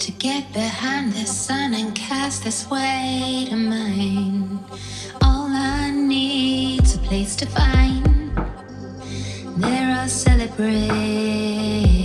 to get behind the sun and cast this weight of mine. All I need's a place to find. There I'll celebrate.